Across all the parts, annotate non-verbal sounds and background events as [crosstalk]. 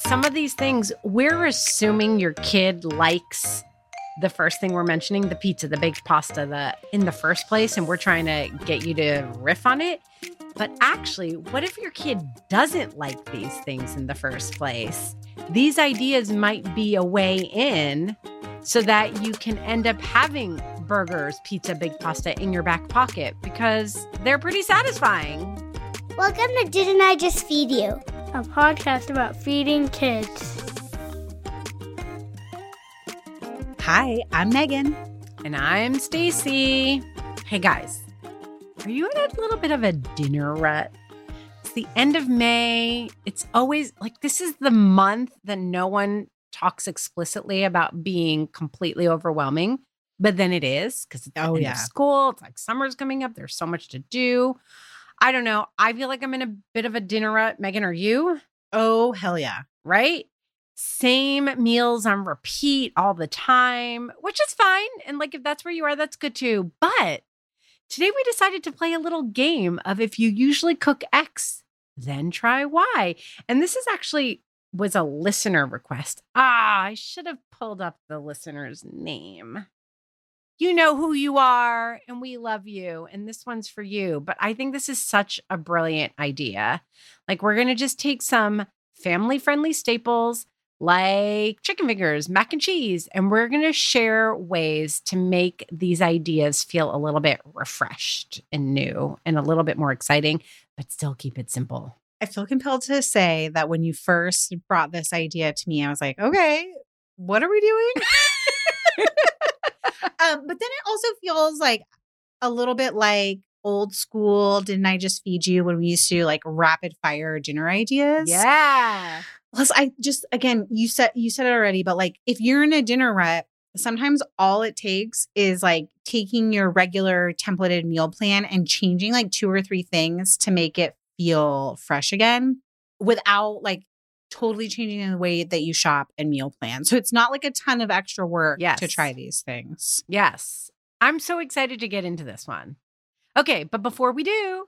Some of these things, we're assuming your kid likes the first thing we're mentioning, the pizza, the baked pasta, the in the first place, and we're trying to get you to riff on it. But actually, what if your kid doesn't like these things in the first place? These ideas might be a way in so that you can end up having burgers, pizza, baked pasta in your back pocket because they're pretty satisfying. Welcome to Didn't I Just Feed You? A podcast about feeding kids. Hi, I'm Megan. And I'm Stacy. Hey guys, are you in a little bit of a dinner rut? It's the end of May. It's always like this is the month that no one talks explicitly about being completely overwhelming, but then it is because it's Oh, the end yeah. of school. It's like summer's coming up. There's so much to do. I don't know. I feel like I'm in a bit of a dinner rut. Megan, are you? Oh, hell yeah. right? Same meals on repeat all the time, which is fine. And like if that's where you are, that's good too. But today we decided to play a little game of if you usually cook X, then try Y. And this is actually was a listener request. Ah, I should have pulled up the listener's name. You know who you are, and we love you. And this one's for you. But I think this is such a brilliant idea. Like, we're going to just take some family friendly staples like chicken fingers, mac and cheese, and we're going to share ways to make these ideas feel a little bit refreshed and new and a little bit more exciting, but still keep it simple. I feel compelled to say that when you first brought this idea to me, I was like, okay, what are we doing? [laughs] um, but then it also feels like a little bit like old school. Didn't I just feed you when we used to like rapid fire dinner ideas? Yeah. Plus, I just again, you said you said it already, but like if you're in a dinner rut, sometimes all it takes is like taking your regular templated meal plan and changing like two or three things to make it feel fresh again without like totally changing the way that you shop and meal plan. So it's not like a ton of extra work Yes. to try these things. Yes. I'm so excited to get into this one. Okay, but before we do,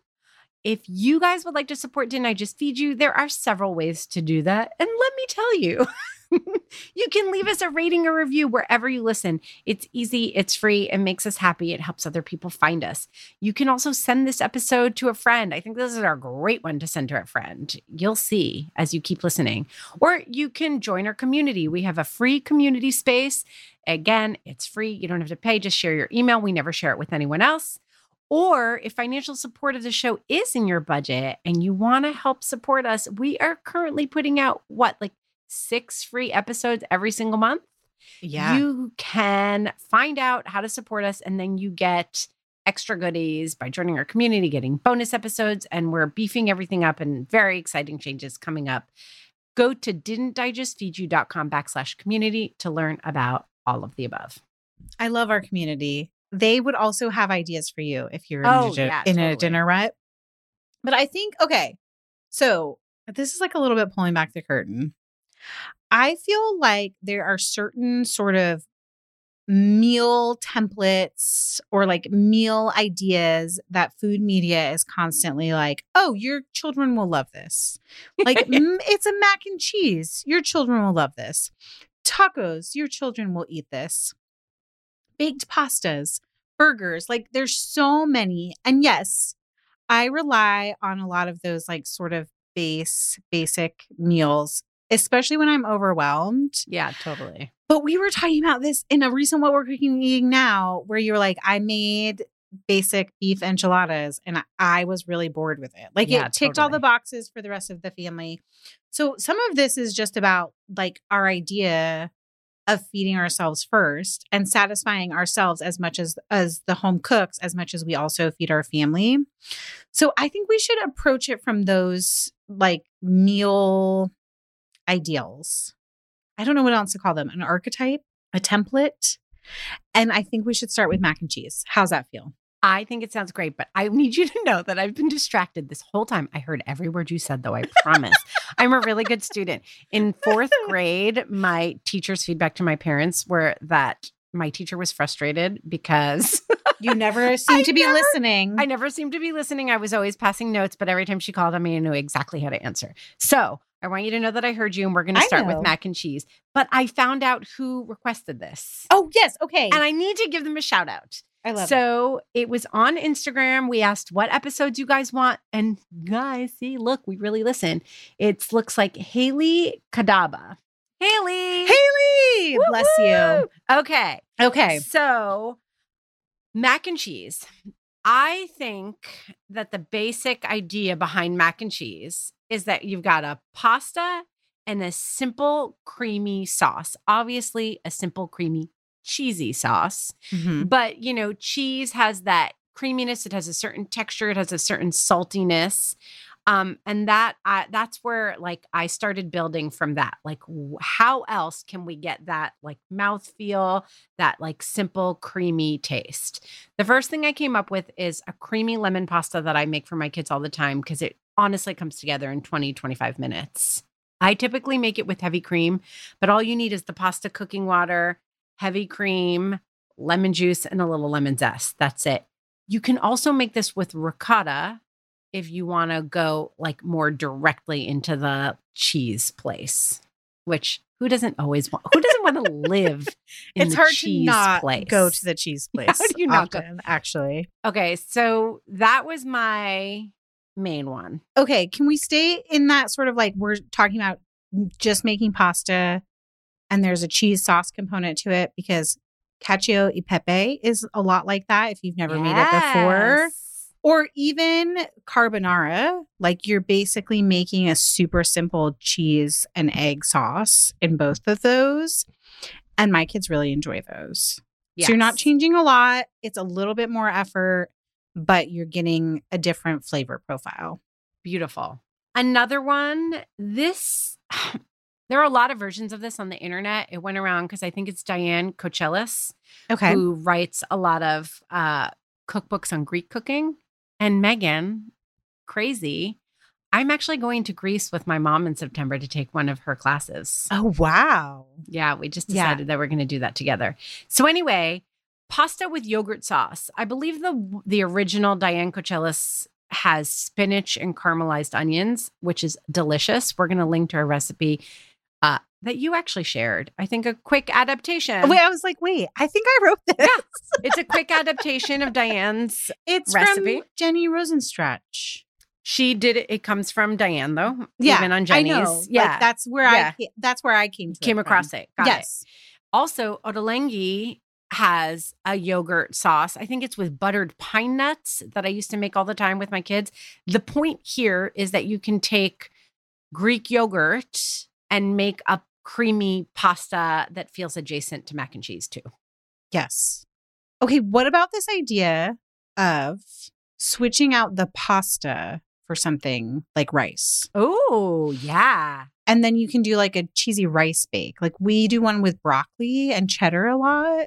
if you guys would like to support Didn't I Just Feed You, there are several ways to do that. And let me tell you, [laughs] [laughs] you can leave us a rating or review wherever you listen. It's easy, it's free, it makes us happy, it helps other people find us. You can also send this episode to a friend. I think this is a great one to send to a friend. You'll see as you keep listening. Or you can join our community. We have a free community space. Again, it's free. You don't have to pay. Just share your email. We never share it with anyone else. Or if financial support of the show is in your budget and you want to help support us, we are currently putting out what, like six free episodes every single month? Yeah. You can find out how to support us and then you get extra goodies by joining our community, getting bonus episodes, and we're beefing everything up and very exciting changes coming up. Go to didntijustfeedyou.com backslash community to learn about all of the above. I love our community. They would also have ideas for you if you're in, Oh, a, yeah, in a dinner rut. But I think, okay, so this is like a little bit pulling back the curtain. I feel like there are certain sort of meal templates or like meal ideas that food media is constantly like, oh, your children will love this. Like, [laughs] it's a mac and cheese. Your children will love this. Tacos, your children will eat this baked pastas, burgers. Like there's so many. And yes, I rely on a lot of those like sort of base basic meals, especially when I'm overwhelmed. Yeah, totally. But we were talking about this in a recent what we're cooking eating now, where you were like, I made basic beef enchiladas and I- was really bored with it. Like Yeah, it ticked all the boxes for the rest of the family. So some of this is just about like our idea of feeding ourselves first and satisfying ourselves as much as as the home cooks as much as we also feed our family. So I think we should approach it from those like meal ideals. I don't know what else to call them, an archetype, a template. And I think we should start with mac and cheese. How's that feel? I think it sounds great, but I need you to know that I've been distracted this whole time. I heard every word you said, though. I promise. I'm a really good student. In fourth grade, my teacher's feedback to my parents were that my teacher was frustrated because You never [laughs] seem to be never- listening. I never seemed to be listening. I was always passing notes, but every time she called on me, I knew exactly how to answer. So I want you to know that I heard you, and we're going to start with mac and cheese. But I found out who requested this. oh, yes. Okay. And I need to give them a shout out. I love it. so it. was on Instagram. We asked what episodes you guys want. And guys, see, look, we really listen. It looks like Haley Kadaba. Haley. Haley, Woo, bless you. Okay. Okay. So, mac and cheese. I think that the basic idea behind mac and cheese is that you've got a pasta and a simple creamy sauce. Obviously, a simple creamy cheesy sauce. Mhm. But, you know, cheese has that creaminess, it has a certain texture, it has a certain saltiness. Um, and that I, that's where like I started building from that. Like, how else can we get that like mouthfeel, that like simple, creamy taste? The first thing I came up with is a creamy lemon pasta that I make for my kids all the time because it honestly comes together in 20, 25 minutes. I typically make it with heavy cream, but all you need is the pasta cooking water, heavy cream, lemon juice, and a little lemon zest. That's it. You can also make this with ricotta if you want to go like more directly into the cheese place, which who doesn't always want, who doesn't want to [laughs] live in it's the hard to cheese not place? go to the cheese place. [laughs] How do you not go? Actually. Okay, so that was my main one. Okay. Can we stay in that sort of like we're talking about just making pasta and there's a cheese sauce component to it because cacio e pepe is a lot like that if you've never made it before. Or even carbonara like you're basically making a super simple cheese and egg sauce in both of those and my kids really enjoy those so you're not changing a lot it's a little bit more effort but you're getting a different flavor profile Beautiful. Another one, this [sighs] there are a lot of versions of this on the internet. It went around because I think it's Diane Kochilas okay who writes a lot of uh, cookbooks on Greek cooking. And Megan, crazy. I'm actually going to Greece with my mom in September to take one of her classes. oh wow Yeah, we just Yeah. decided that we're going to do that together. So anyway, pasta with yogurt sauce. I believe the the original Diane Kochilas has spinach and caramelized onions, which is delicious. We're going to link to a recipe uh, that you actually shared. I think a quick adaptation. wait i was like wait i think i wrote this it's a quick adaptation of Diane's. it's Recipe? from Jenny Rosenstrach She did it. It comes from Diane though. yeah even on I Jenny's. know. Like, Yeah, that's where Yeah. i that's where i came came it across it. Got it. yes Also, Ottolenghi has a yogurt sauce. I think it's with buttered pine nuts that I used to make all the time with my kids. The point here is that you can take Greek yogurt and make a creamy pasta that feels adjacent to mac and cheese too. Yes. Okay, what about this idea of switching out the pasta for something like rice? Oh, yeah. And then you can do like a cheesy rice bake. Like we do one with broccoli and cheddar a lot,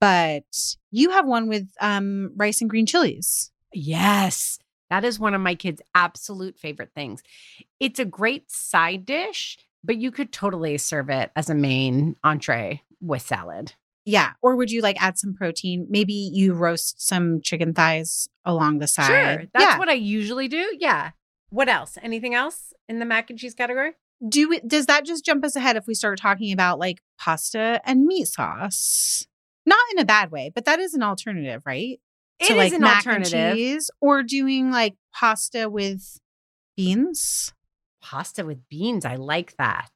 but you have one with um rice and green chilies. Yes. That is one of my kids' absolute favorite things. It's a great side dish, but you could totally serve it as a main entree with salad. Yeah. Or would you like add some protein? Maybe you roast some chicken thighs along the side. Sure. That's yeah. what I usually do. Yeah. What else? Anything else in the mac and cheese category? do it does that just jump us ahead if we start talking about like pasta and meat sauce not in a bad way but that is an alternative right It to is like an mac and alternative. cheese or doing like pasta with beans Pasta with beans. I like that.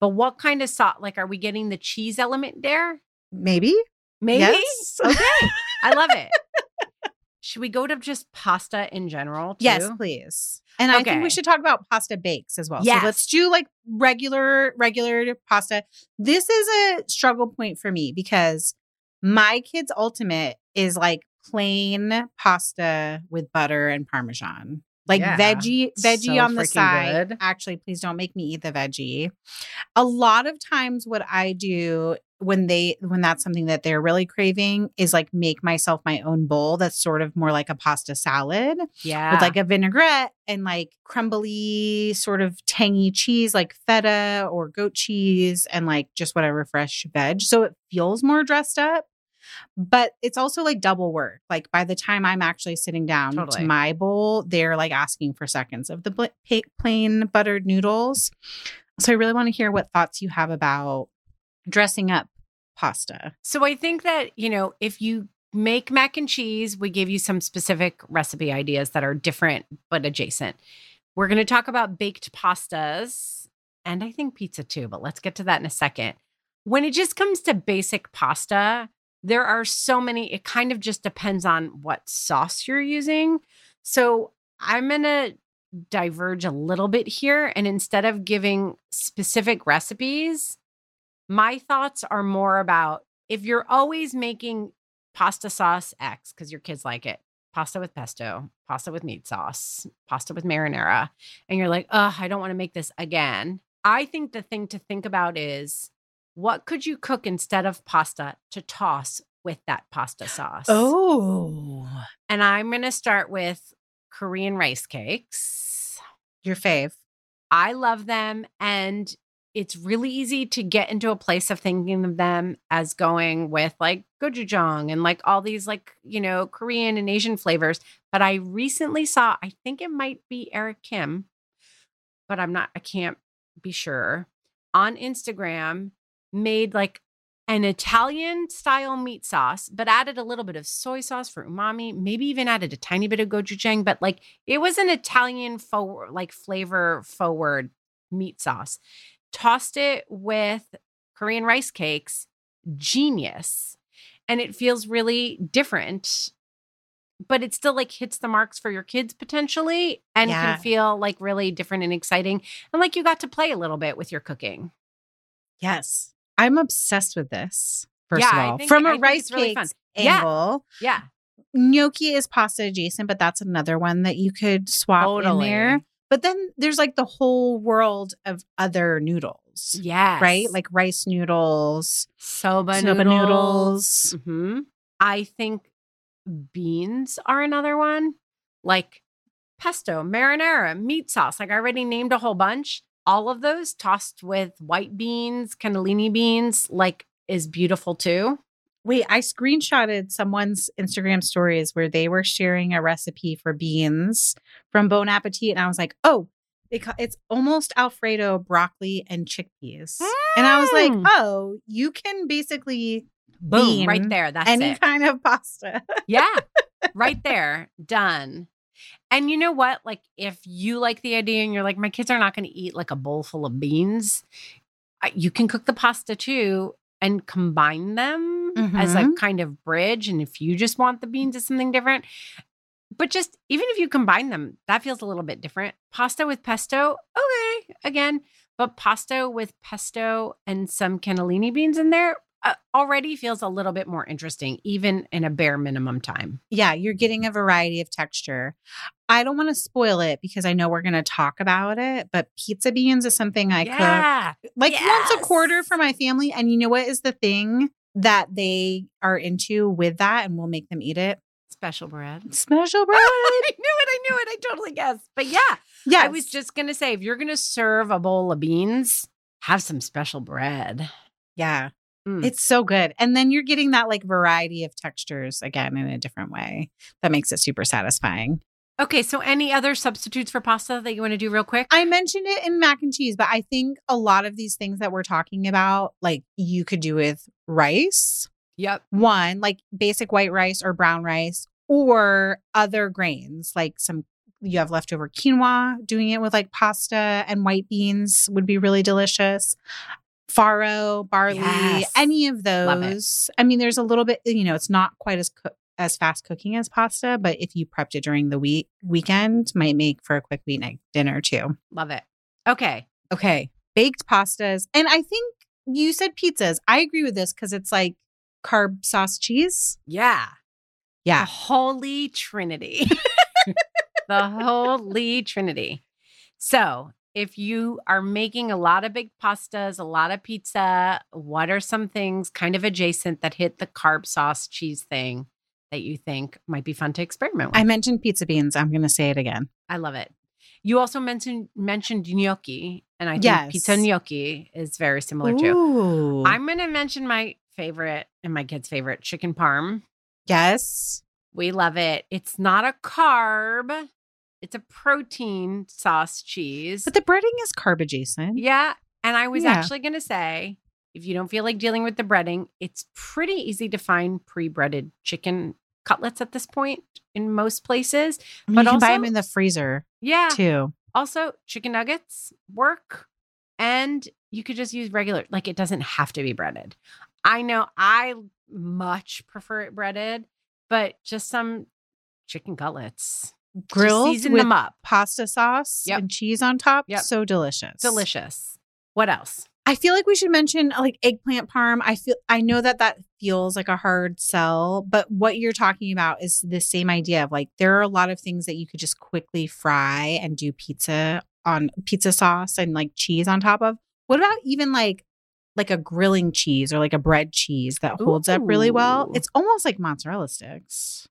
But what kind of sauce? Like, are we getting the cheese element there? maybe Maybe. Yes. Okay. I love it. [laughs] Should we go to just pasta in general? Too? yes please and i think we should talk about pasta bakes as well Yes. so let's do like regular regular pasta this is a struggle point for me because my kids ultimate is like plain pasta with butter and parmesan Like Yeah. veggie, veggie So on the side. good. Actually, please don't make me eat the veggie. A lot of times, what I do when they when that's something that they're really craving is like make myself my own bowl that's sort of more like a pasta salad Yeah. with like a vinaigrette and like crumbly sort of tangy cheese like feta or goat cheese and like just whatever fresh veg so it feels more dressed up but it's also like double work like by the time i'm actually sitting down Totally. to my bowl they're like asking for seconds of the bl- plain buttered noodles so i really want to hear what thoughts you have about dressing up pasta So I think that, you know, if you make mac and cheese, we gave you some specific recipe ideas that are different but adjacent. We're going to talk about baked pastas and I think pizza too, but let's get to that in a second. When it just comes to basic pasta, there are so many, it kind of just depends on what sauce you're using. So I'm going to diverge a little bit here. And instead of giving specific recipes, my thoughts are more about if you're always making pasta sauce X because your kids like it, pasta with pesto, pasta with meat sauce, pasta with marinara, and you're like, oh, I don't want to make this again. I think the thing to think about is what could you cook instead of pasta to toss with that pasta sauce? oh And I'm going to start with Korean rice cakes. your fave I love them. And it's really easy to get into a place of thinking of them as going with like gochujang and like all these like, you know, Korean and Asian flavors. But I recently saw, I think it might be Eric Kim, but I'm not, I can't be sure, on Instagram made like an Italian style meat sauce, but added a little bit of soy sauce for umami, maybe even added a tiny bit of gochujang, but like it was an Italian forward, like flavor forward meat sauce. Tossed it with Korean rice cakes, genius. And it feels really different, but it still like hits the marks for your kids potentially and Yeah. can feel like really different and exciting. And like you got to play a little bit with your cooking. Yes. I'm obsessed with this. First Yeah, of all, think- from I a think rice really cakes fun. Yeah. angle, Yeah. gnocchi is pasta adjacent, but that's another one that you could swap Totally. in there. But then there's like the whole world of other noodles, Yes. right? Like rice noodles, soba, soba noodles. noodles. hmm I think beans are another one, like pesto, marinara, meat sauce. Like I already named a whole bunch. All of those tossed with white beans, cannellini beans, like is beautiful too. Wait, I screenshotted someone's Instagram stories where they were sharing a recipe for beans from Bon Appetit, and I was like, oh, it's almost Alfredo broccoli and chickpeas. And I was like, Mm. oh, you can basically Boom, right there. That's any it. kind of pasta. Yeah, [laughs] right there. Done. And you know what? Like, if you like the idea and you're like, my kids are not going to eat like a bowl full of beans, you can cook the pasta too and combine them as a Mhm. kind of bridge. And if you just want the beans as something different, but just even if you combine them, that feels a little bit different. Pasta with pesto, okay, again, but pasta with pesto and some cannellini beans in there uh, already feels a little bit more interesting, even in a bare minimum time. yeah, you're getting a variety of texture. I don't want to spoil it because I know we're going to talk about it, but pizza beans is something I cook yeah. like once a quarter for my family. And you know what is the thing that they are into with that and we'll make them eat it? Special bread. Special [laughs] bread. I knew it. I knew it. I totally guessed. But yeah, yeah. I was just going to say if you're going to serve a bowl of beans, have some special bread. yeah. Mm. It's so good. And then you're getting that like variety of textures again in a different way. That makes it super satisfying. Okay. So, any other substitutes for pasta that you want to do real quick? I mentioned it in mac and cheese, but I think a lot of these things that we're talking about, like you could do with rice, yep. one, like basic white rice or brown rice, or other grains, like some you have leftover quinoa, doing it with like pasta and white beans would be really delicious. Farro, barley, Yes. any of those. I mean, there's a little bit, you know, it's not quite as as fast cooking as pasta, but if you prepped it during the week weekend, might make for a quick weeknight dinner too. Love it. Okay. Okay. Baked pastas. And I think you said pizzas. I agree with this because it's like carb sauce cheese. Yeah. Yeah. The holy trinity. [laughs] the holy trinity. So, if you are making a lot of big pastas, a lot of pizza, what are some things kind of adjacent that hit the carb sauce cheese thing that you think might be fun to experiment with? I mentioned pizza beans. I'm going to say it again. I love it. You also mentioned mentioned gnocchi, and I think Yes. pizza gnocchi is very similar too. I'm going to mention my favorite and my kid's favorite chicken parm. yes. We love it. It's not a carb. It's a protein sauce cheese. But the breading is carb adjacent. yeah. And I was Yeah. actually going to say if you don't feel like dealing with the breading, it's pretty easy to find pre breaded chicken cutlets at this point in most places. I mean, But you can buy them in the freezer Yeah. too. Also, chicken nuggets work. And you could just use regular, like it doesn't have to be breaded. I know I much prefer it breaded, but just some chicken cutlets. Grilled season with them up. pasta sauce Yep. and cheese on top. Yep. So delicious. Delicious. What else? I feel like we should mention like eggplant parm. I feel I know that that feels like a hard sell, but what you're talking about is the same idea of like there are a lot of things that you could just quickly fry and do pizza on pizza sauce and like cheese on top of. What about even like like a grilling cheese or like a bread cheese that holds up really well? It's almost like mozzarella sticks.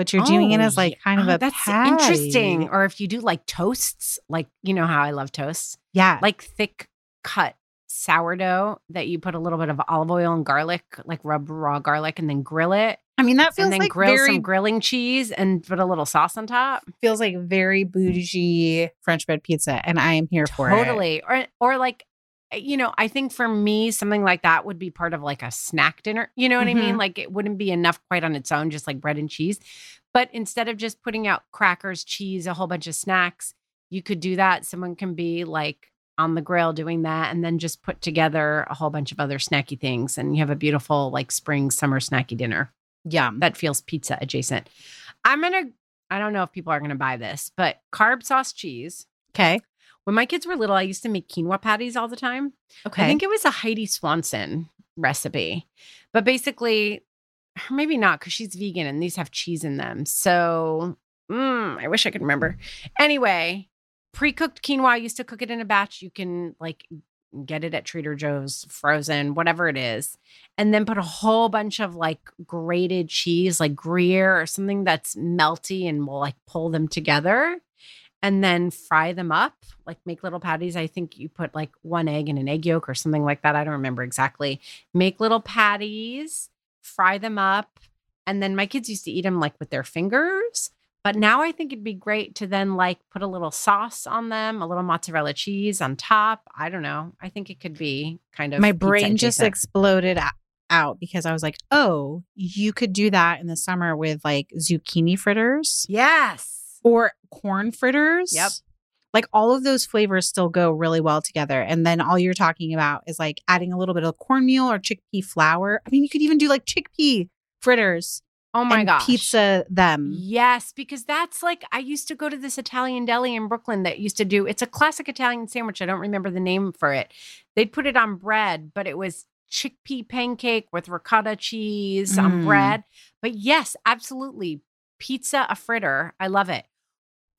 But you're doing it Oh, as like kind of Oh, a that's patty. interesting. Or if you do like toasts, like you know how I love toasts, Yeah. like thick cut sourdough that you put a little bit of olive oil and garlic, like rub raw garlic, and then grill it, I mean that feels and then like grill very some grilling cheese and put a little sauce on top. feels like very bougie French bread pizza, and I am here for it. Totally. Or or like you know, I think for me something like that would be part of like a snack dinner. You know what I mean? Mhm. Like it wouldn't be enough quite on its own just like bread and cheese. But instead of just putting out crackers, cheese, a whole bunch of snacks, you could do that. Someone can be like on the grill doing that and then just put together a whole bunch of other snacky things and you have a beautiful like spring summer snacky dinner Yum. that feels pizza adjacent. I'm going to I don't know if people are going to buy this, but carb sauce cheese Okay. When my kids were little, I used to make quinoa patties all the time. Okay. I think it was a Heidi Swanson recipe, but basically, or [sighs] maybe not because she's vegan and these have cheese in them. So mm, I wish I could remember. Anyway, pre cooked quinoa, I used to cook it in a batch. You can like get it at Trader Joe's, frozen, whatever it is, and then put a whole bunch of like grated cheese, like Gruyere or something that's melty and will like pull them together and then fry them up, like make little patties. I think you put like one egg and an egg yolk or something like that. I don't remember exactly. Make little patties, fry them up. And then my kids used to eat them like with their fingers. But now I think it'd be great to then like put a little sauce on them, a little mozzarella cheese on top. I don't know. I think it could be kind of My brain just exploded out because I was like, oh, you could do that in the summer with like zucchini fritters yes. Or corn fritters. Yep. Like all of those flavors still go really well together. And then all you're talking about is like adding a little bit of cornmeal or chickpea flour. I mean, you could even do like chickpea fritters Oh my gosh. pizza them. Yes, because that's like I used to go to this Italian deli in Brooklyn that used to do it's a classic Italian sandwich. I don't remember the name for it. They'd put it on bread, but it was chickpea pancake with ricotta cheese on Mm. bread. But yes, absolutely. Pizza a fritter. I love it.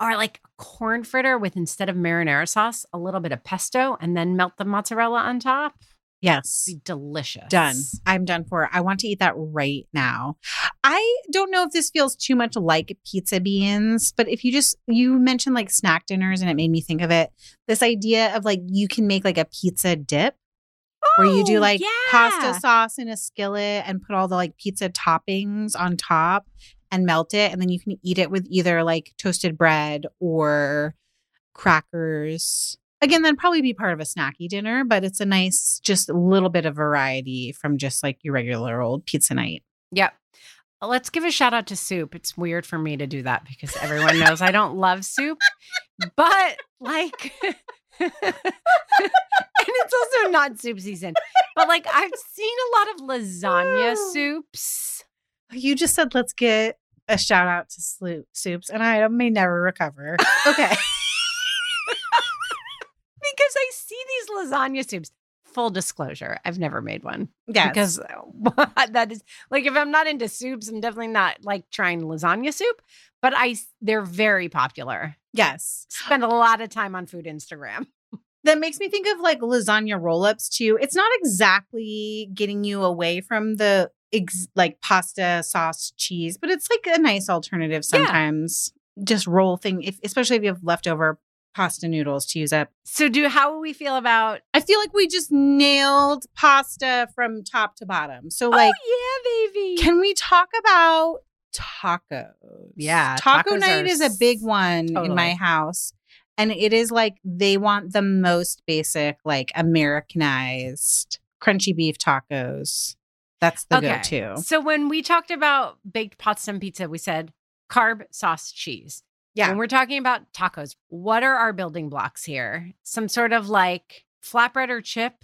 Or like a corn fritter with instead of marinara sauce, a little bit of pesto and then melt the mozzarella on top. Yes. Be delicious. Done. I'm done for. I want to eat that right now. I don't know if this feels too much like pizza beans, but if you just you mentioned like snack dinners and it made me think of it. This idea of like you can make like a pizza dip where you do Oh, like yeah. pasta sauce in a skillet and put all the like pizza toppings on top and melt it and then you can eat it with either like toasted bread or crackers. Again, that'd probably be part of a snacky dinner, but it's a nice, just a little bit of variety from just like your regular old pizza night. Yep. Let's give a shout out to soup. It's weird for me to do that because everyone knows I don't love soup, but like, [laughs] and it's also not soup season, but like I've seen a lot of lasagna [gasps] soups. You just said, let's get a shout out to Sloop Soups, and I may never recover. [laughs] Okay. [laughs] because I see these lasagna soups. full disclosure, I've never made one Yeah. because uh, [laughs] that is like if I'm not into soups, I'm definitely not like trying lasagna soup. But I, they're very popular. yes. Spend a lot of time on food Instagram. That makes me think of like lasagna roll ups too. It's not exactly getting you away from the ex- like pasta sauce cheese, but it's like a nice alternative Yeah. sometimes. Just roll thing, if, especially if you have leftover pasta noodles to use up. So, do how will we feel about? I feel like we just nailed pasta from top to bottom. So, oh, like, oh yeah, baby. can we talk about tacos? Yeah, Taco tacos night are is a big one in my house. And it is like they want the most basic, like Americanized crunchy beef tacos. That's the go to. So when we talked about baked and pizza, we said carb, sauce, cheese. Yeah. When we're talking about tacos, what are our building blocks here? Some sort of like flatbread or chip,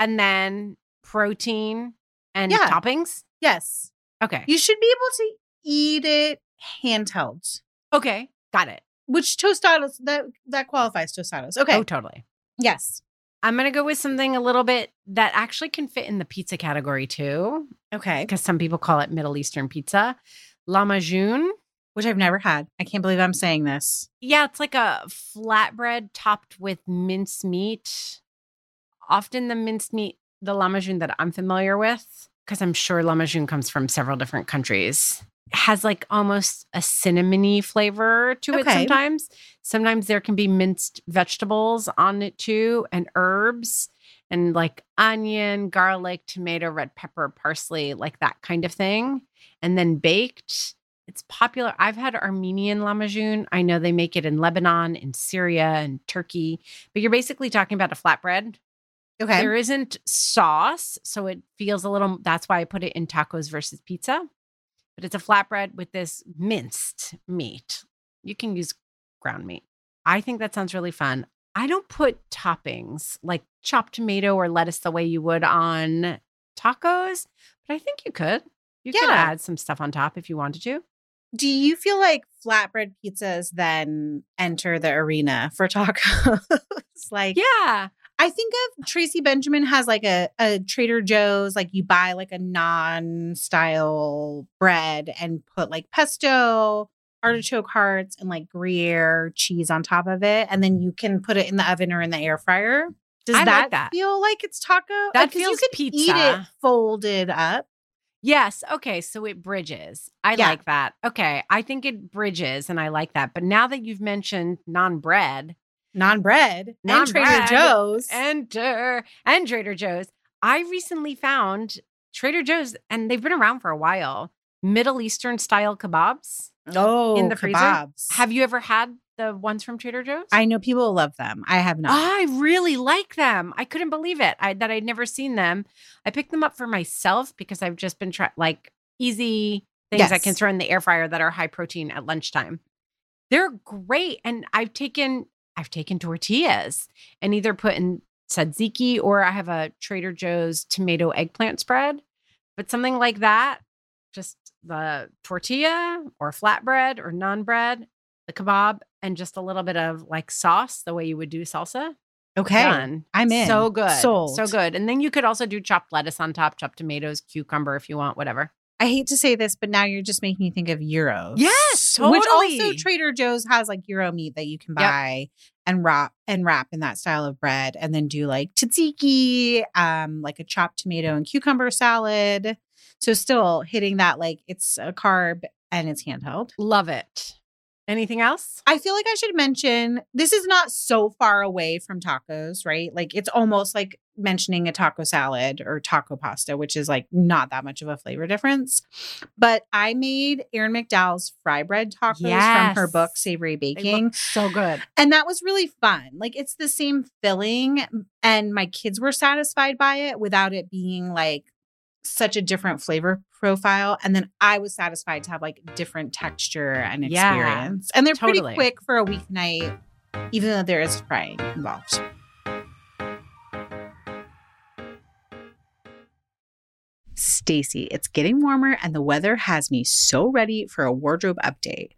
and then protein and Yeah. toppings. Yes. Okay. You should be able to eat it handheld, okay. Got it. which tostados that that qualifies tostados. Okay. Oh, totally. yes. I'm going to go with something a little bit that actually can fit in the pizza category too, Okay. because some people call it Middle Eastern pizza. Lahmacun. Which I've never had. I can't believe I'm saying this. Yeah, it's like a flatbread topped with minced meat. Often the minced meat, the lahmacun that I'm familiar with, because I'm sure lahmacun comes from several different countries, has like almost a cinnamony flavor to it Okay. sometimes. Sometimes there can be minced vegetables on it too, and herbs, and like onion, garlic, tomato, red pepper, parsley, like that kind of thing. And then baked. It's popular. I've had Armenian lahmacun. I know they make it in Lebanon, in Syria, and Turkey. But you're basically talking about a flatbread. Okay. There isn't sauce, so it feels a little. That's why I put it in tacos versus pizza. But it's a flatbread with this minced meat. You can use ground meat. I think that sounds really fun. I don't put toppings like chopped tomato or lettuce the way you would on tacos, but I think you could. You could add some stuff on top if you wanted to. Do you feel like flatbread pizzas then enter the arena for tacos? [laughs] like, Yeah. I think of Tracy Benjamin has like a, a Trader Joe's, like you buy like a naan style bread and put like pesto, artichoke hearts, and like Gruyere cheese on top of it. And then you can put it in the oven or in the air fryer. Does I like that, that. feel like it's taco? That Like, feels you can eat it folded up. Yes. Okay. So it bridges. I Yeah. like that. Okay. I think it bridges and I like that. But now that you've mentioned naan bread, Naan bread. Naan Trader Naan-bread. Joe's. enter and Trader Joe's, I recently found Trader Joe's and they've been around for a while. Middle Eastern style kebabs. oh, in the freezer? kebabs. Have you ever had the ones from Trader Joe's? I know people love them. I have not. I really like them. I couldn't believe it. I that I'd never seen them. I picked them up for myself because I've just been trying like easy things I Yes. can throw in the air fryer that are high protein at lunchtime. They're great, and I've taken I've taken tortillas and either put in tzatziki or I have a Trader Joe's tomato eggplant spread. But something like that, just the tortilla or flatbread or naan bread, the kebab, and just a little bit of like sauce, the way you would do salsa. okay. Done. I'm in. So good. Sold. So good. And then you could also do chopped lettuce on top, chopped tomatoes, cucumber if you want, whatever. I hate to say this, but now you're just making me think of gyros. Yes, totally. Which also. Trader Joe's has like gyro meat that you can Yep. buy and wrap and wrap in that style of bread and then do like tzatziki, um, like a chopped tomato and cucumber salad. So still hitting that like it's a carb and it's handheld. Love it. Anything else? I feel like I should mention this is not so far away from tacos, right? Like it's almost like mentioning a taco salad or taco pasta, which is like not that much of a flavor difference. But I made Erin McDowell's fry bread tacos from her book Savory Baking. so good. And that was really fun. Like it's the same filling and my kids were satisfied by it without it being like such a different flavor profile and then I was satisfied to have like different texture and Yeah, experience. and they're totally. pretty quick for a weeknight even though there is frying involved. Stacy, it's getting warmer and the weather has me so ready for a wardrobe update,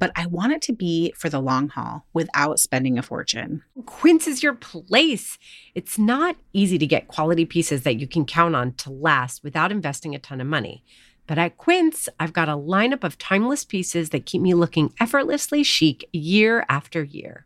but I want it to be for the long haul without spending a fortune. Quince is your place. It's not easy to get quality pieces that you can count on to last without investing a ton of money. But at Quince, I've got a lineup of timeless pieces that keep me looking effortlessly chic year after year.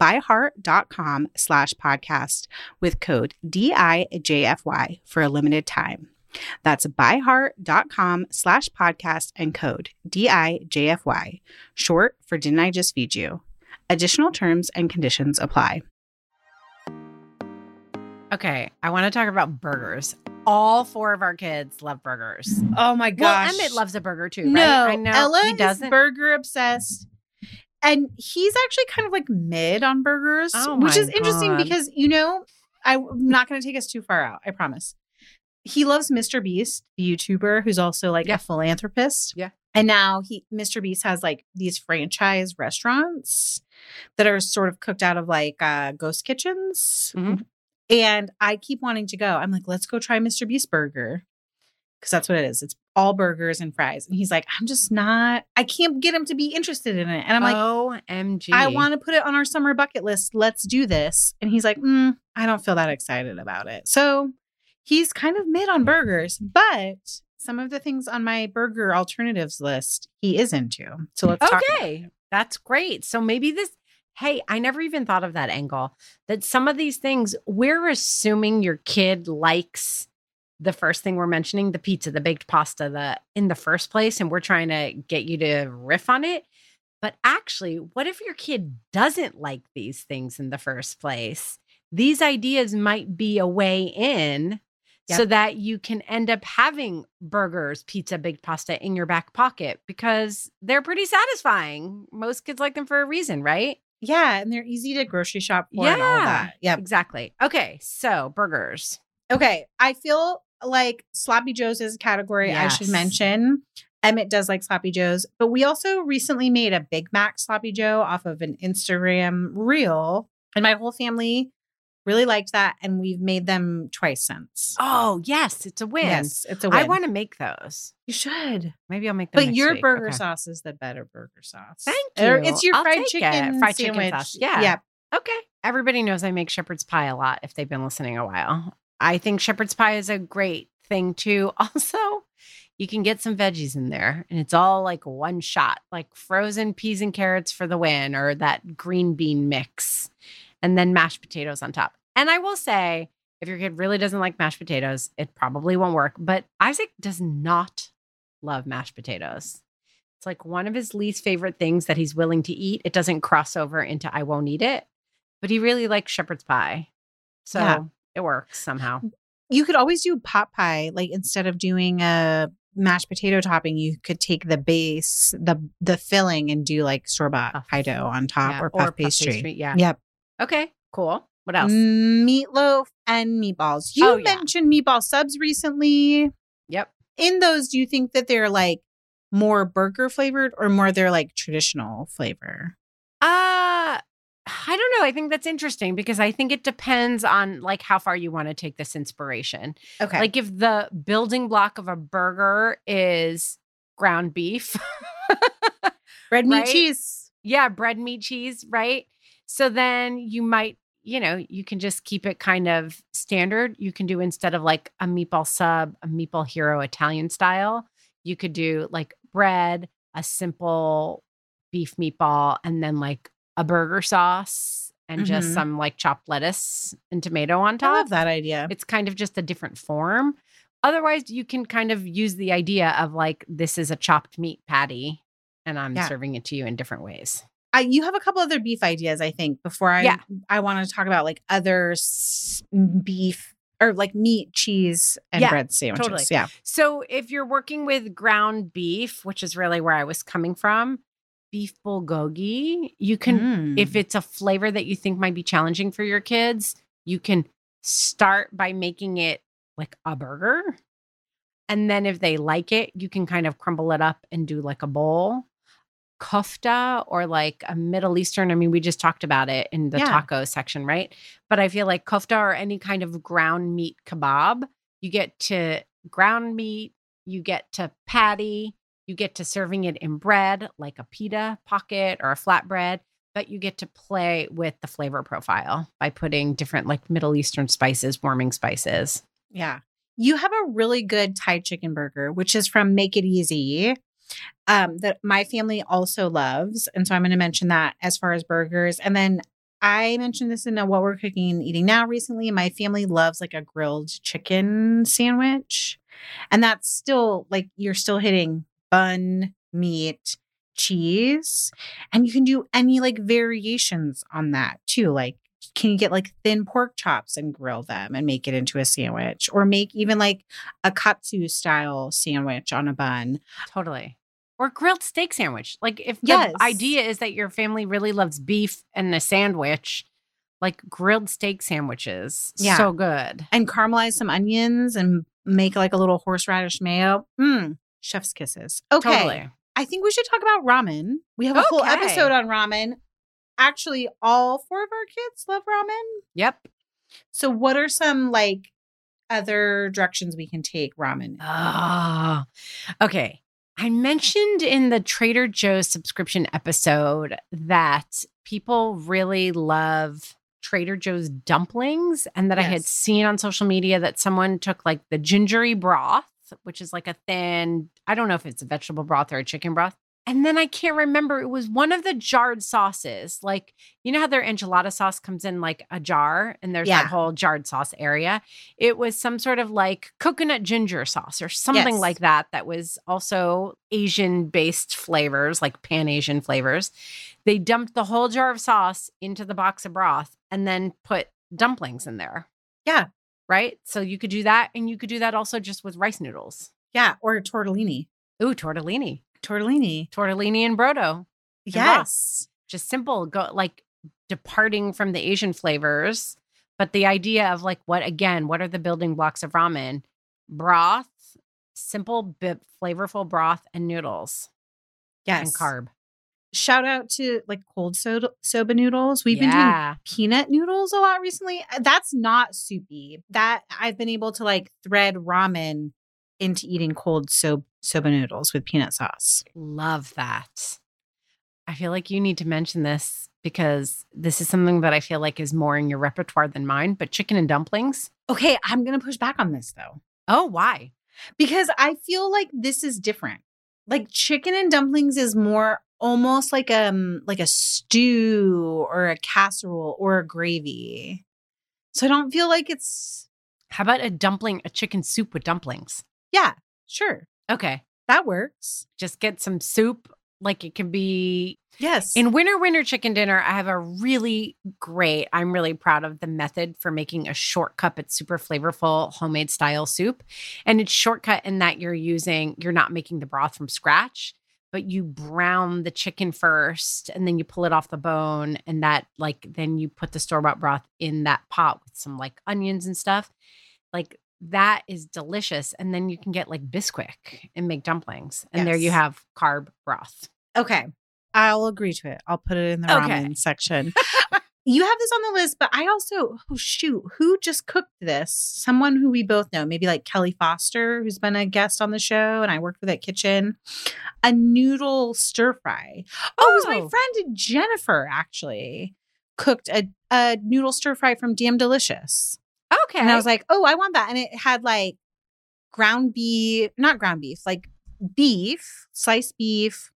byheart.com slash podcast with code DIJFY for a limited time. That's byheart.com slash podcast and code DIJFY, short for Didn't I Just Feed You? Additional terms and conditions apply. Okay, I want to talk about burgers. All four of our kids love burgers. Oh my gosh. Well, Emmett loves a burger too, right? No, I know Ella he doesn't. burger obsessed. And he's actually kind of like mid on burgers, Oh which is interesting God. because, you know, I'm not going to take us too far out. I promise. He loves Mr. Beast, the YouTuber who's also like Yeah. a philanthropist. Yeah. And now he, Mr. Beast has like these franchise restaurants that are sort of cooked out of like uh, ghost kitchens. Mhm. And I keep wanting to go. I'm like, let's go try Mr. Beast burger. Cause that's what it is. It's all burgers and fries. And he's like, I'm just not, I can't get him to be interested in it. And I'm like, OMG. I want to put it on our summer bucket list. Let's do this. And he's like, mm, I don't feel that excited about it. So he's kind of mid on burgers, but some of the things on my burger alternatives list he is into. So let's talk. Okay, that's great. So maybe this. Hey, I never even thought of that angle. That some of these things we're assuming your kid likes the first thing we're mentioning, the pizza, the baked pasta, the in the first place, and we're trying to get you to riff on it. But actually, what if your kid doesn't like these things in the first place? These ideas might be a way in so that you can end up having burgers, pizza, baked pasta in your back pocket because they're pretty satisfying. Most kids like them for a reason, right? Yeah. And they're easy to grocery shop for and all Yeah. that. Yeah. Exactly. Okay, so burgers. Okay. I feel like Sloppy Joe's is a category I should mention. Emmett does like Sloppy Joe's, but we also recently made a Big Mac Sloppy Joe off of an Instagram reel. And my whole family really liked that. And we've made them twice since. Oh, yes, it's a win. Yes, it's a win. I want to make those. you should. Maybe I'll make them. But your week. burger Okay. sauce is the better burger sauce. Thank Or you. It's your I'll fried take it. chicken Fried chicken sauce. Yeah. Yeah. Okay. Everybody knows I make shepherd's pie a lot if they've been listening a while. I think shepherd's pie is a great thing too. [laughs] Also, you can get some veggies in there and it's all like one shot, like frozen peas and carrots for the win or that green bean mix and then mashed potatoes on top. And I will say, if your kid really doesn't like mashed potatoes, it probably won't work. But Isaac does not love mashed potatoes. It's like one of his least favorite things that he's willing to eat. It doesn't cross over into I won't eat it, but he really likes shepherd's pie. So Yeah. It works somehow. You could always do pot pie, like instead of doing a mashed potato topping, you could take the base, the the filling, and do like store bought Puff. pie dough on top Yeah, or puff pastry. Yeah. Yep. Okay. Cool. What else? Meatloaf and meatballs. You Oh, yeah. mentioned meatball subs recently. Yep. In those, do you think that they're like more burger flavored or more they're like traditional flavor? Uh I don't know. I think that's interesting because I think it depends on like how far you want to take this inspiration. Okay. Like if the building block of a burger is ground beef, [laughs] bread, meat right? cheese. yeah, bread, meat, cheese, right? So then you might, you know, you can just keep it kind of standard. You can do instead of like a meatball sub, a meatball hero Italian style, you could do like bread, a simple beef meatball, and then like a burger sauce and just Mhm. some like chopped lettuce and tomato on top. I love that idea. It's kind of just a different form. Otherwise, you can kind of use the idea of like, this is a chopped meat patty, and I'm Yeah. serving it to you in different ways. I, you have a couple other beef ideas, I think, before I Yeah. I want to talk about like other s- beef or like meat, cheese, and Yeah, bread sandwiches. totally. Yeah. So, if you're working with ground beef, which is really where I was coming from, beef bulgogi, you can, if Mm. it's a flavor that you think might be challenging for your kids, you can start by making it like a burger. And then if they like it, you can kind of crumble it up and do like a bowl. Kofta or like a Middle Eastern. I mean, we just talked about it in the Yeah. taco section, right? But I feel like kofta or any kind of ground meat kebab, you get to ground meat, you get to patty, you get to serving it in bread like a pita pocket or a flatbread, but you get to play with the flavor profile by putting different like Middle Eastern spices, warming spices. Yeah. You have a really good Thai chicken burger, which is from Make It Easy, um, that my family also loves. And so I'm going to mention that as far as burgers. And then I mentioned this in a What We're Cooking and Eating Now recently. My family loves like a grilled chicken sandwich. And that's still like you're still hitting bun, meat, cheese. And you can do any like variations on that too. Like, can you get like thin pork chops and grill them and make it into a sandwich or make even like a katsu style sandwich on a bun? Totally. Or grilled steak sandwich. Like if the Yes. idea is that your family really loves beef and a sandwich, like grilled steak sandwiches. Yeah. So good. And caramelize some onions and make like a little horseradish mayo. Mmm, chef's kisses. Okay. Totally. I think we should talk about ramen. We have a full Okay. episode on ramen. Actually, all four of our kids love ramen. Yep. So, what are some like other directions we can take ramen? Oh, okay. I mentioned in the Trader Joe's subscription episode that people really love Trader Joe's dumplings, and that I had seen on social media that someone took like the gingery broth, which is like a thin, I don't know if it's a vegetable broth or a chicken broth. And then I can't remember, it was one of the jarred sauces. Like, you know how their enchilada sauce comes in like a jar and there's Yeah. that whole jarred sauce area? It was some sort of like coconut ginger sauce or something Yes. like that, that was also Asian based flavors, like pan Asian flavors. They dumped the whole jar of sauce into the box of broth and then put dumplings in there. Yeah. Right. So you could do that. And you could do that also just with rice noodles. Yeah, or tortellini. Ooh, tortellini, Tortellini. tortellini en brodo. Yes. Just simple, go like departing from the Asian flavors. But the idea of like what, again, what are the building blocks of ramen? Broth, simple, bit flavorful broth and noodles Yes. and carb. Shout out to like cold soda, soba noodles. We've been doing peanut noodles a lot recently. Uh, That's not soupy. That I've been able to like thread ramen into eating cold so- soba noodles with peanut sauce. Love that. I feel like you need to mention this because this is something that I feel like is more in your repertoire than mine. But chicken and dumplings. Okay, I'm going to push back on this though. Oh, why? because I feel like this is different. Like chicken and dumplings is more almost like um like a stew or a casserole or a gravy. So I don't feel like it's How about a dumpling, a chicken soup with dumplings? yeah, sure. Okay. That works. Just get some soup Like it can be Yes. in winner winner chicken dinner. I have a really great. I'm really proud of the method for making a shortcut but super flavorful homemade style soup. And it's shortcut in that you're using you're not making the broth from scratch, but you brown the chicken first and then you pull it off the bone and that like then you put the store bought broth in that pot with some like onions and stuff. Like that is delicious. And then you can get like Bisquick and make dumplings. And there you have carb broth. Okay. I'll agree to it. I'll put it in the Okay. ramen section. [laughs] you have this on the list, but I also, oh, shoot, who just cooked this? Someone who we both know, maybe like Kelly Foster, who's been a guest on the show and I worked with at Kitchn. A noodle stir fry. Oh, it was my Oh. friend Jennifer actually cooked a, a noodle stir fry from Damn Delicious. Okay. And I was like, oh, I want that. And it had like ground beef, not ground beef, like beef, sliced beef.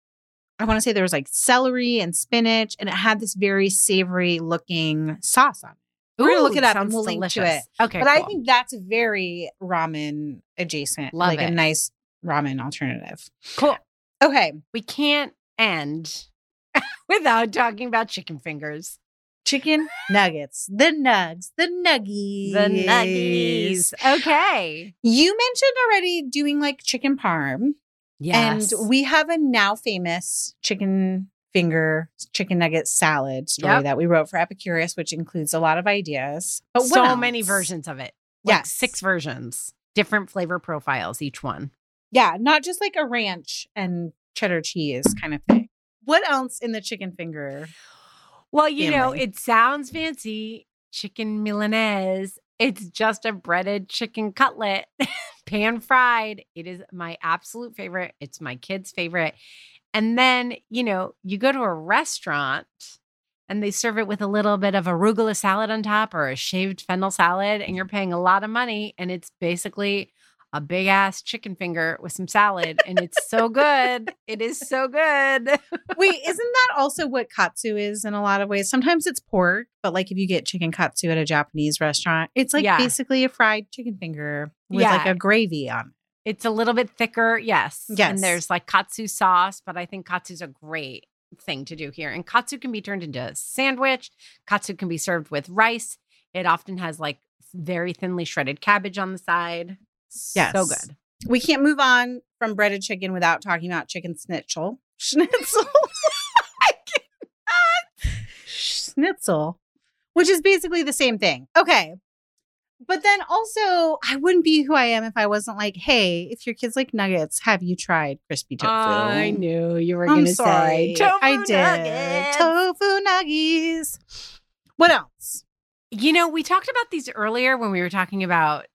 I want to say there was like celery and spinach, and it had this very savory looking sauce on it. We're gonna look it up and we'll link to delicious. Okay. but I think that's very ramen adjacent, Love like it. a nice ramen alternative. cool. Okay, We can't end [laughs] without talking about chicken fingers. chicken nuggets, the nugs, the nuggies, The nuggies. Okay. You mentioned already doing like chicken parm. Yes. And we have a now famous chicken finger chicken nugget salad story Yep. that we wrote for Epicurious, which includes a lot of ideas. But so many versions of it. Like Yes. Six versions, different flavor profiles, each one. Yeah, not just like a ranch and cheddar cheese kind of thing. What else in the chicken finger? Well, you know, it sounds fancy. Chicken Milanese. It's just a breaded chicken cutlet, [laughs] pan fried. It is my absolute favorite. It's my kids' favorite. And then, you know, you go to a restaurant and they serve it with a little bit of arugula salad on top or a shaved fennel salad, and you're paying a lot of money. And it's basically a big ass chicken finger with some salad. And it's so good. It is so good. [laughs] Wait, isn't that also what katsu is in a lot of ways? Sometimes it's pork, but like if you get chicken katsu at a Japanese restaurant, it's like Yeah. basically a fried chicken finger with Yeah. like a gravy on it. It's a little bit thicker, yes. Yes. And there's like katsu sauce, but I think katsu's a great thing to do here. And katsu can be turned into a sandwich. Katsu can be served with rice. It often has like very thinly shredded cabbage on the side. Yes. So good. We can't move on from breaded chicken without talking about chicken schnitzel. [laughs] Schnitzel. [laughs] I cannot. Schnitzel, which is basically the same thing. Okay. But then also, I wouldn't be who I am if I wasn't like, hey, if your kids like nuggets, have you tried crispy tofu? I knew you were going to say tofu I did. nuggets. Tofu nuggies. What else? You know, we talked about these earlier when we were talking about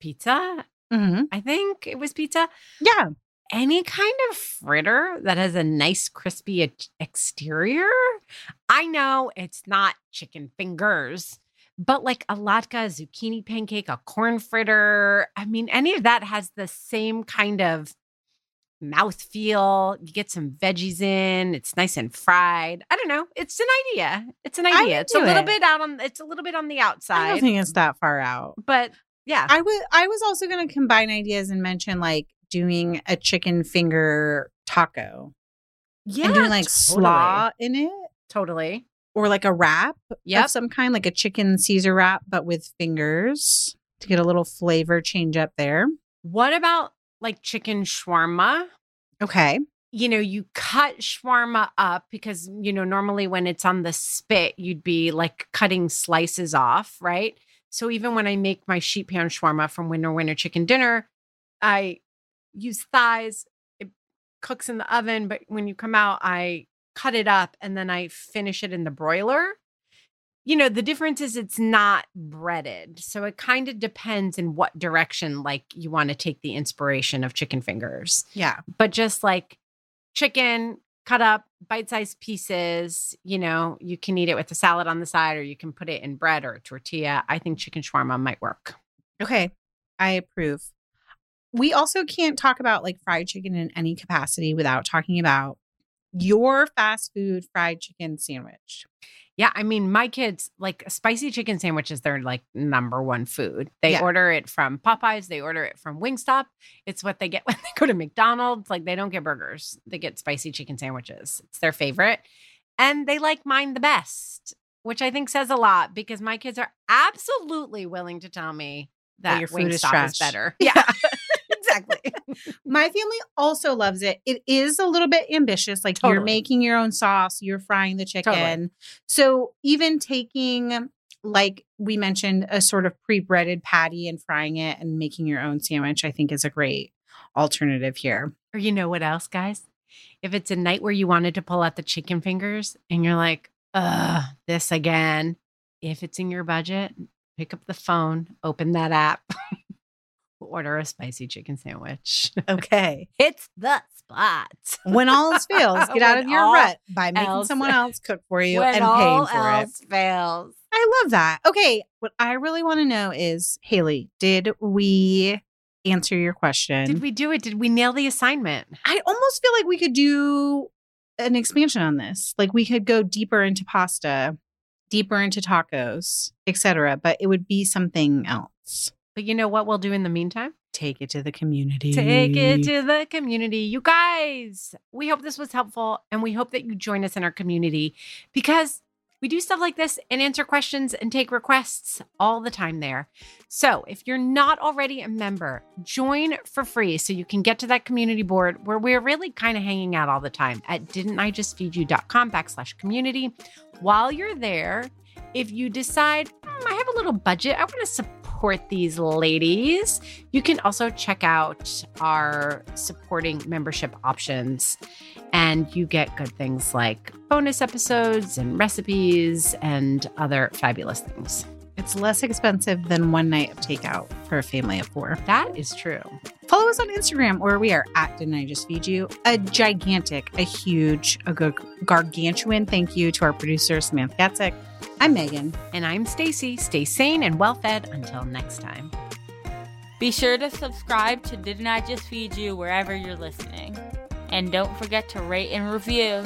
pizza. Mm-hmm. I think it was pizza. Yeah. any kind of fritter that has a nice crispy exterior. I know it's not chicken fingers, but like a latke, zucchini pancake, a corn fritter. I mean, any of that has the same kind of mouth feel. You get some veggies in, it's nice and fried. I don't know. It's an idea. It's an idea. It's a little it. bit out on it's a little bit on the outside. I don't think it's that far out. but yeah. I was I was also going to combine ideas and mention like doing a chicken finger taco yeah. and doing like totally. slaw in it Totally. or like a wrap Yep. of some kind, like a chicken Caesar wrap, but with fingers to get a little flavor change up there. What about like chicken shawarma? Okay. you know, you cut shawarma up because, you know, normally when it's on the spit, you'd be like cutting slices off, right? So even when I make my sheet pan shawarma from Winner Winner Chicken Dinner, I use thighs. It cooks in the oven, but when you come out, I cut it up and then I finish it in the broiler. You know, the difference is it's not breaded. So it kind of depends in what direction like you want to take the inspiration of chicken fingers Yeah. but just like chicken cut up bite-sized pieces you know you can eat it with a salad on the side or you can put it in bread or a tortilla i think chicken shawarma might work Okay. I approve. We also can't talk about like fried chicken in any capacity without talking about your fast food fried chicken sandwich. Yeah, I mean, my kids like spicy chicken sandwich is their like number one food. They Yeah. order it from Popeyes, they order it from Wingstop. It's what they get [laughs] when they go to McDonald's. Like they don't get burgers, they get spicy chicken sandwiches. It's their favorite. And they like mine the best, which I think says a lot because my kids are absolutely willing to tell me That that your food is Wingstop trash. is better. [laughs] Yeah, exactly. [laughs] My family also loves it. It is a little bit ambitious. Like you're making your own sauce, you're frying the chicken. Totally. So even taking, like we mentioned, a sort of pre-breaded patty and frying it and making your own sandwich, I think is a great alternative here. Or you know what else, guys? If it's a night where you wanted to pull out the chicken fingers and you're like, ugh, this again. If it's in your budget, pick up the phone, open that app, [laughs] order a spicy chicken sandwich. Okay. [laughs] It's the spot. when all else fails, [laughs] get out of your rut by making else- someone else cook for you and paying for it. When all else fails. I love that. Okay. What I really want to know is Haley, did we answer your question? Did we do it? Did we nail the assignment? I almost feel like we could do an expansion on this. Like we could go deeper into pasta, deeper into tacos, etc. But it would be something else. But you know what we'll do in the meantime? Take it to the community. Take it to the community. You guys, we hope this was helpful and we hope that you join us in our community because we do stuff like this and answer questions and take requests all the time there. So if you're not already a member, join for free so you can get to that community board where we're really kind of hanging out all the time at didntijustfeedyou.com backslash community. While you're there, if you decide, "Hmm, I have a little budget, I want to support these ladies, you can also check out our supporting membership options and you get good things like bonus episodes and recipes and other fabulous things. It's less expensive than one night of takeout for a family of four. That is true. Follow us on Instagram where we are at Didn't I Just Feed You? A gigantic, a huge, a gargantuan thank you to our producer, Samantha Gatzek. I'm Megan. And I'm Stacie. Stay sane and well fed until next time. Be sure to subscribe to Didn't I Just Feed You wherever you're listening. And don't forget to rate and review.